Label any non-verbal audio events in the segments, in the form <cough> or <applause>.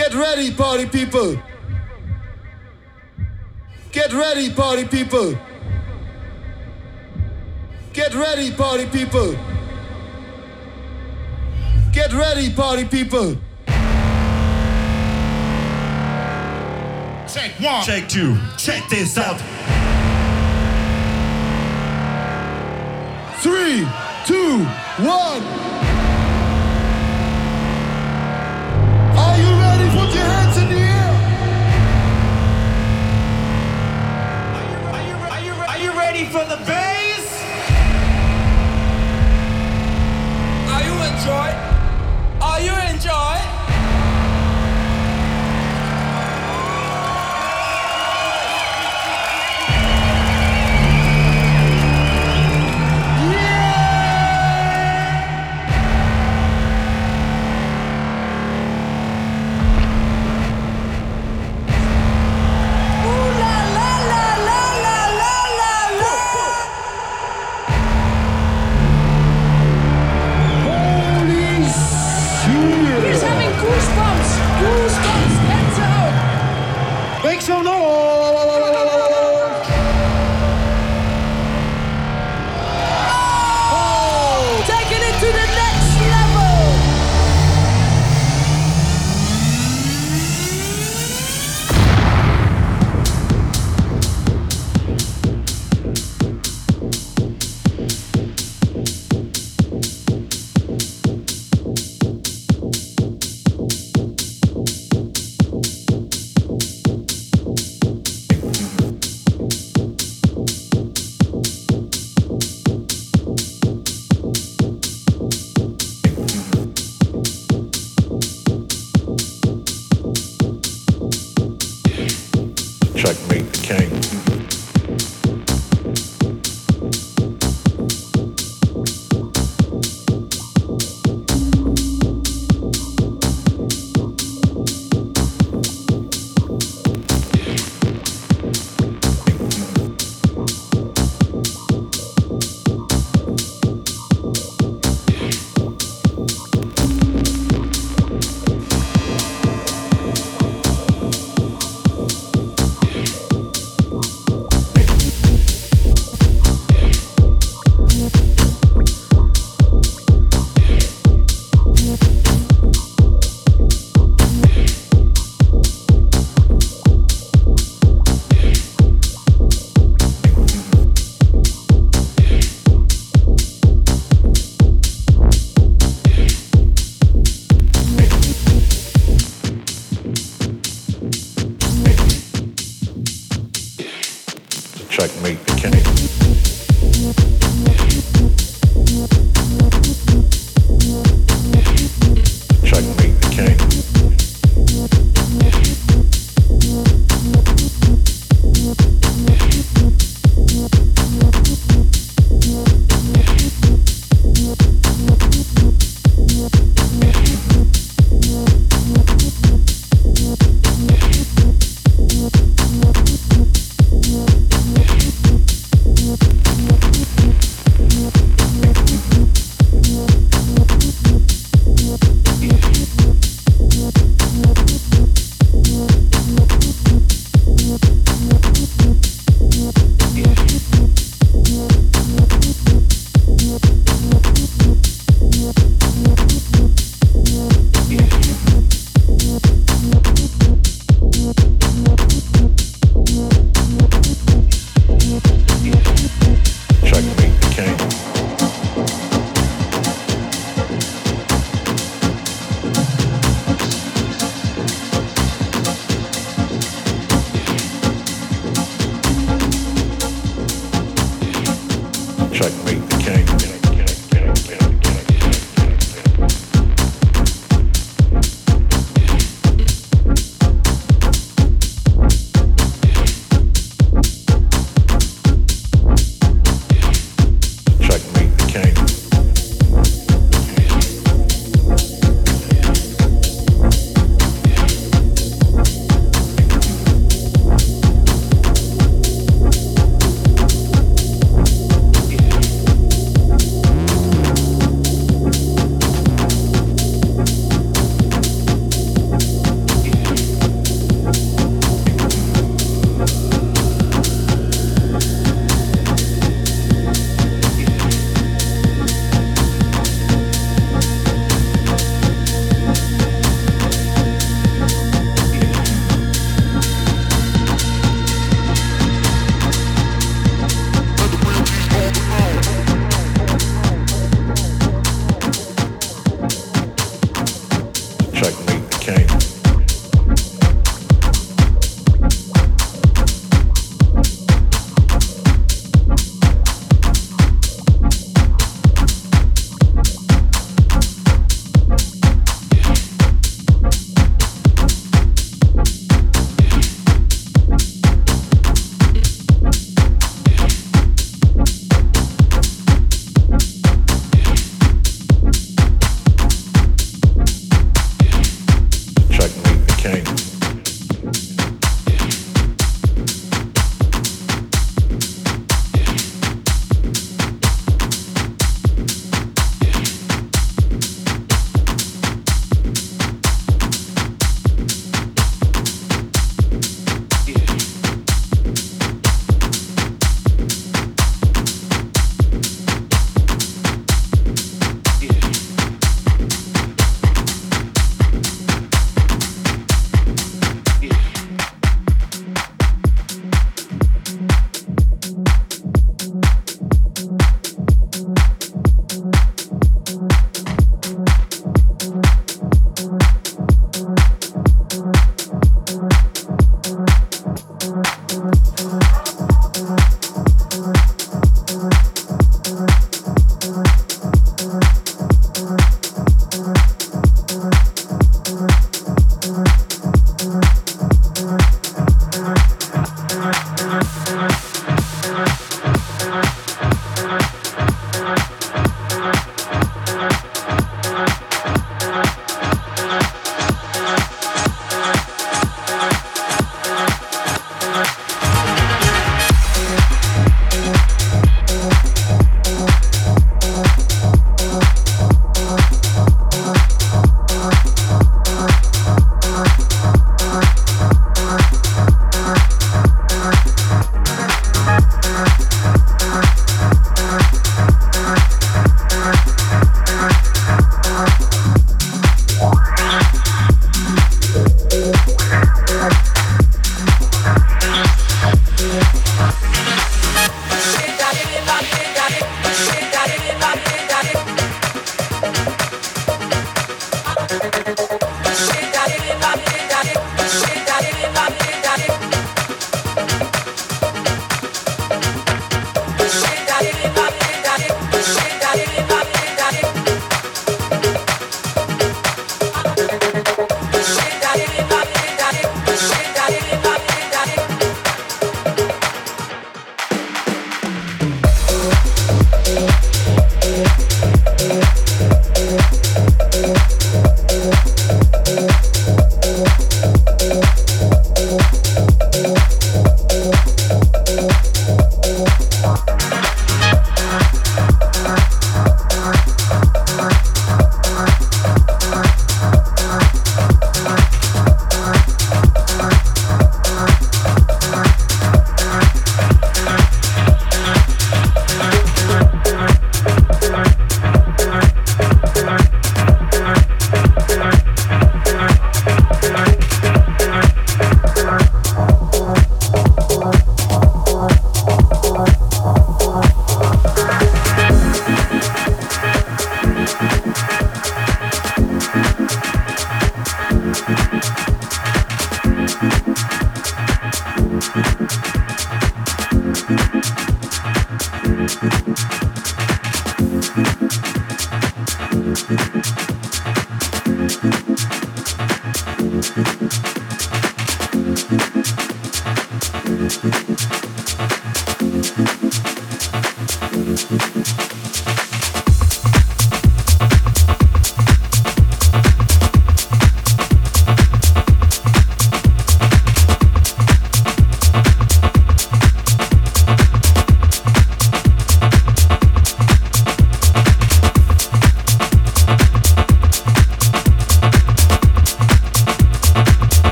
Get ready, party people. Get ready, party people. Get ready, party people. Get ready, party people. Check one. Check two. Check this out. Three, two, one. For the bass? Are you enjoy?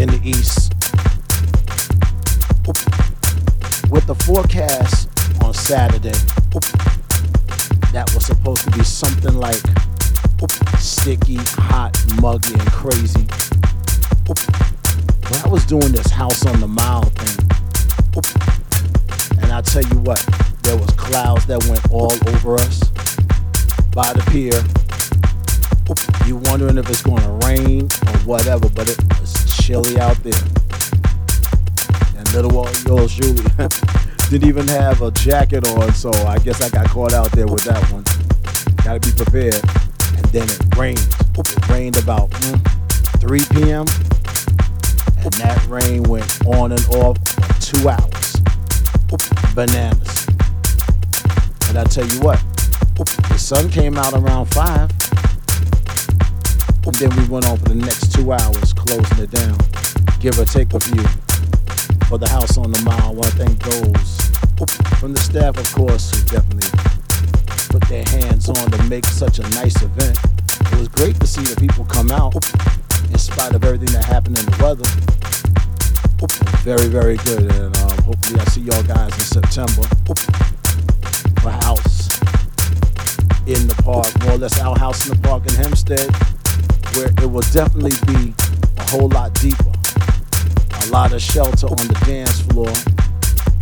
In the east. With the forecast on Saturday, that was supposed to be something like sticky, hot, muggy, and crazy. When I was doing this house on the mile thing, and I tell you what, there was clouds that went all over us by the pier. You wondering if it's going to rain or whatever, but it chilly out there. And little old yours Julie <laughs> didn't even have a jacket on, so I guess I got caught out there with that one. Gotta be prepared. And then it rained. It rained about mm, 3 p.m. And that rain went on and off for two hours. Bananas. And I tell you what, the sun came out around 5. Then we went on for the next two hours, closing it down. Give or take a few. For the house on the mile, to thank those from the staff, of course, who definitely put their hands on to make such a nice event. It was great to see the people come out in spite of everything that happened in the weather. Very, very good. And um, hopefully, I see y'all guys in September for House in the Park, more or less our house in the park in Hempstead, where it will definitely be a whole lot deeper. A lot of shelter on the dance floor,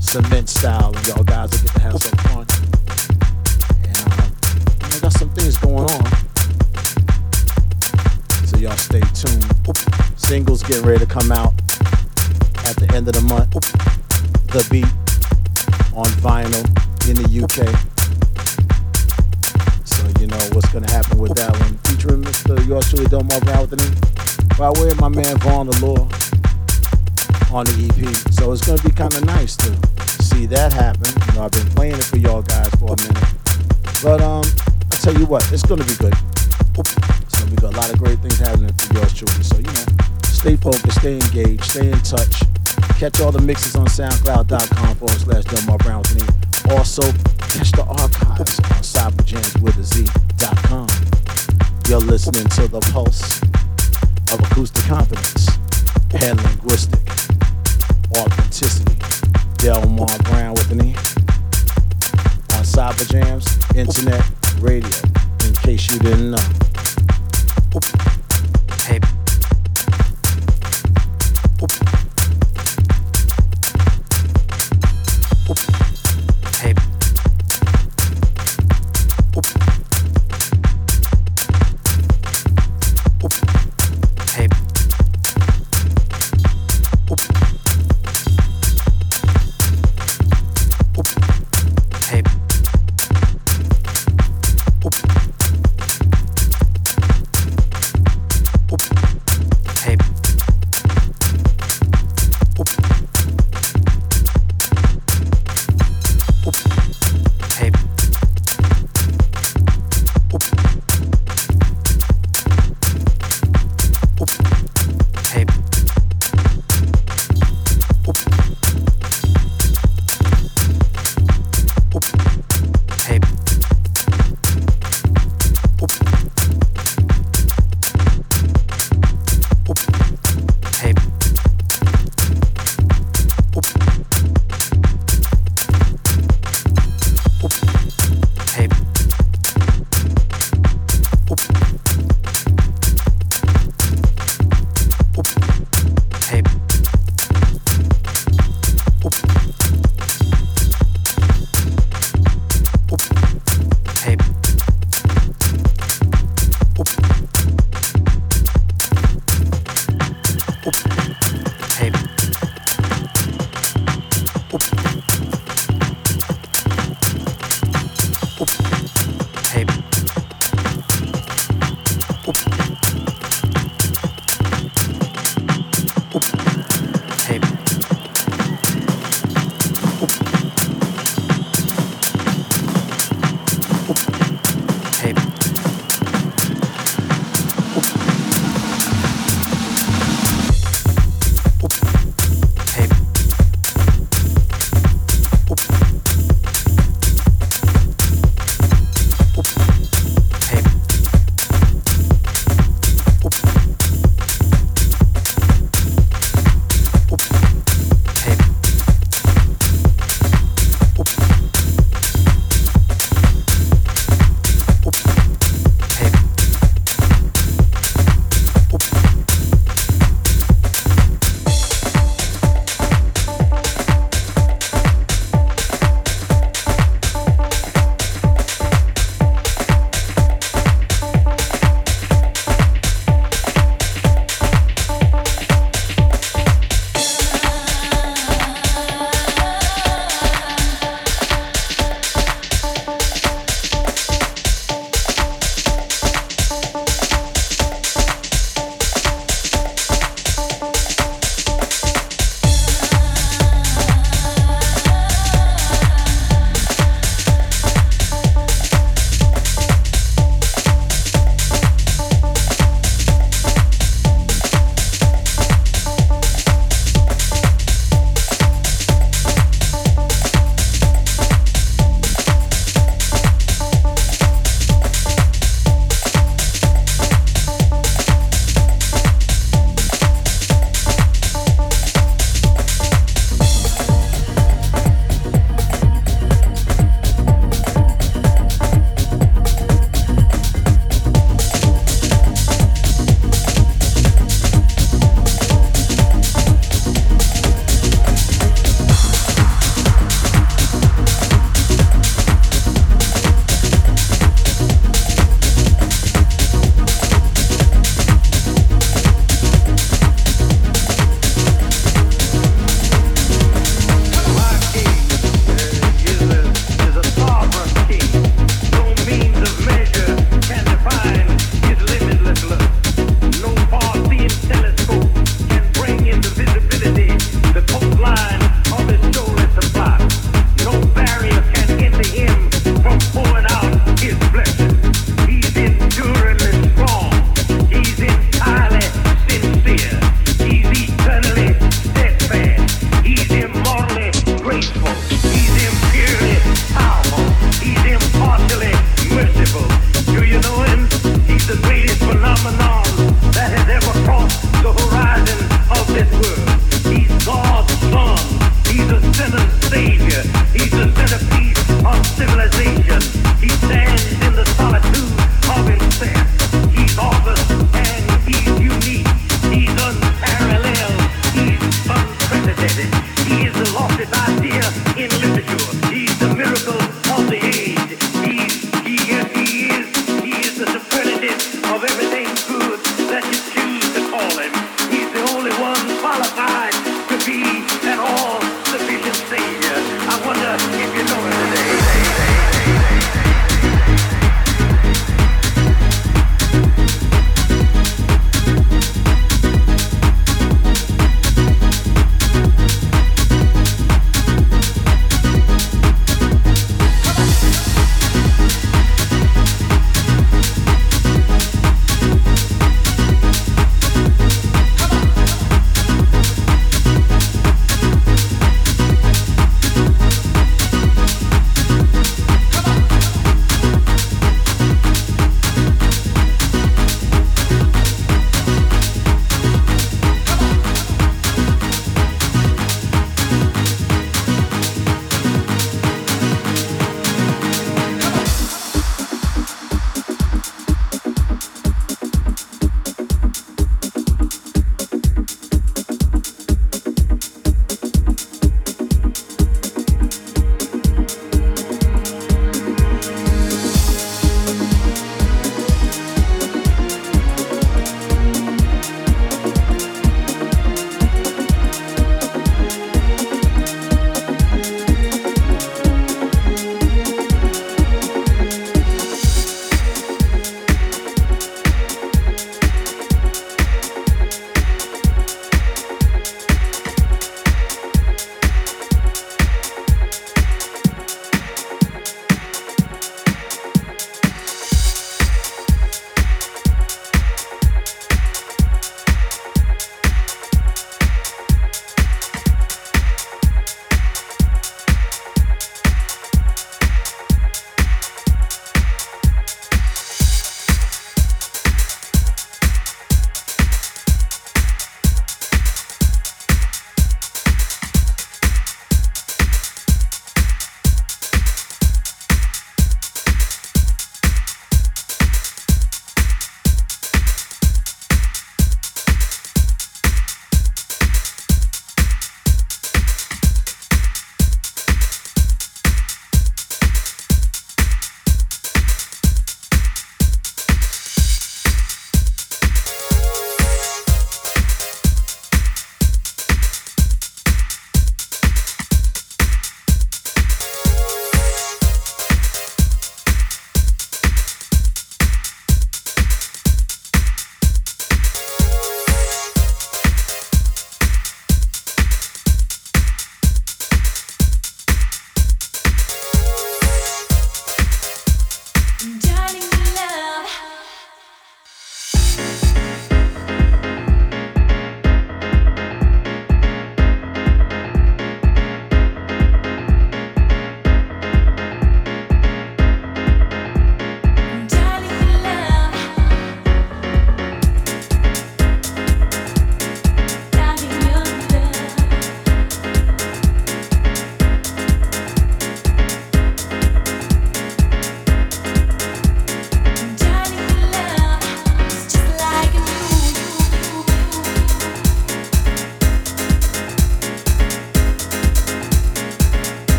cement style, and y'all guys will get to have some fun. And um, you know, got some things going on. So y'all stay tuned. Singles getting ready to come out at the end of the month. The Beat on vinyl in the UK. So you know what's gonna happen with that one. Featuring Mr. Yours truly Delmar Brown with the name. By way of my man Vaughn the Law on the EP. So it's gonna be kinda nice to see that happen. You know, I've been playing it for y'all guys for a minute. But um I tell you what, it's gonna be good. So we got a lot of great things happening for yours truly. So you know, stay focused, stay engaged, stay in touch. Catch all the mixes on SoundCloud.com forward slash Delmar Brown. Also, catch the archives on cyberjamswithaz.com. You're listening to the pulse of acoustic confidence and linguistic authenticity. Brown with an E on Cyberjamz Internet Radio. In case you didn't know.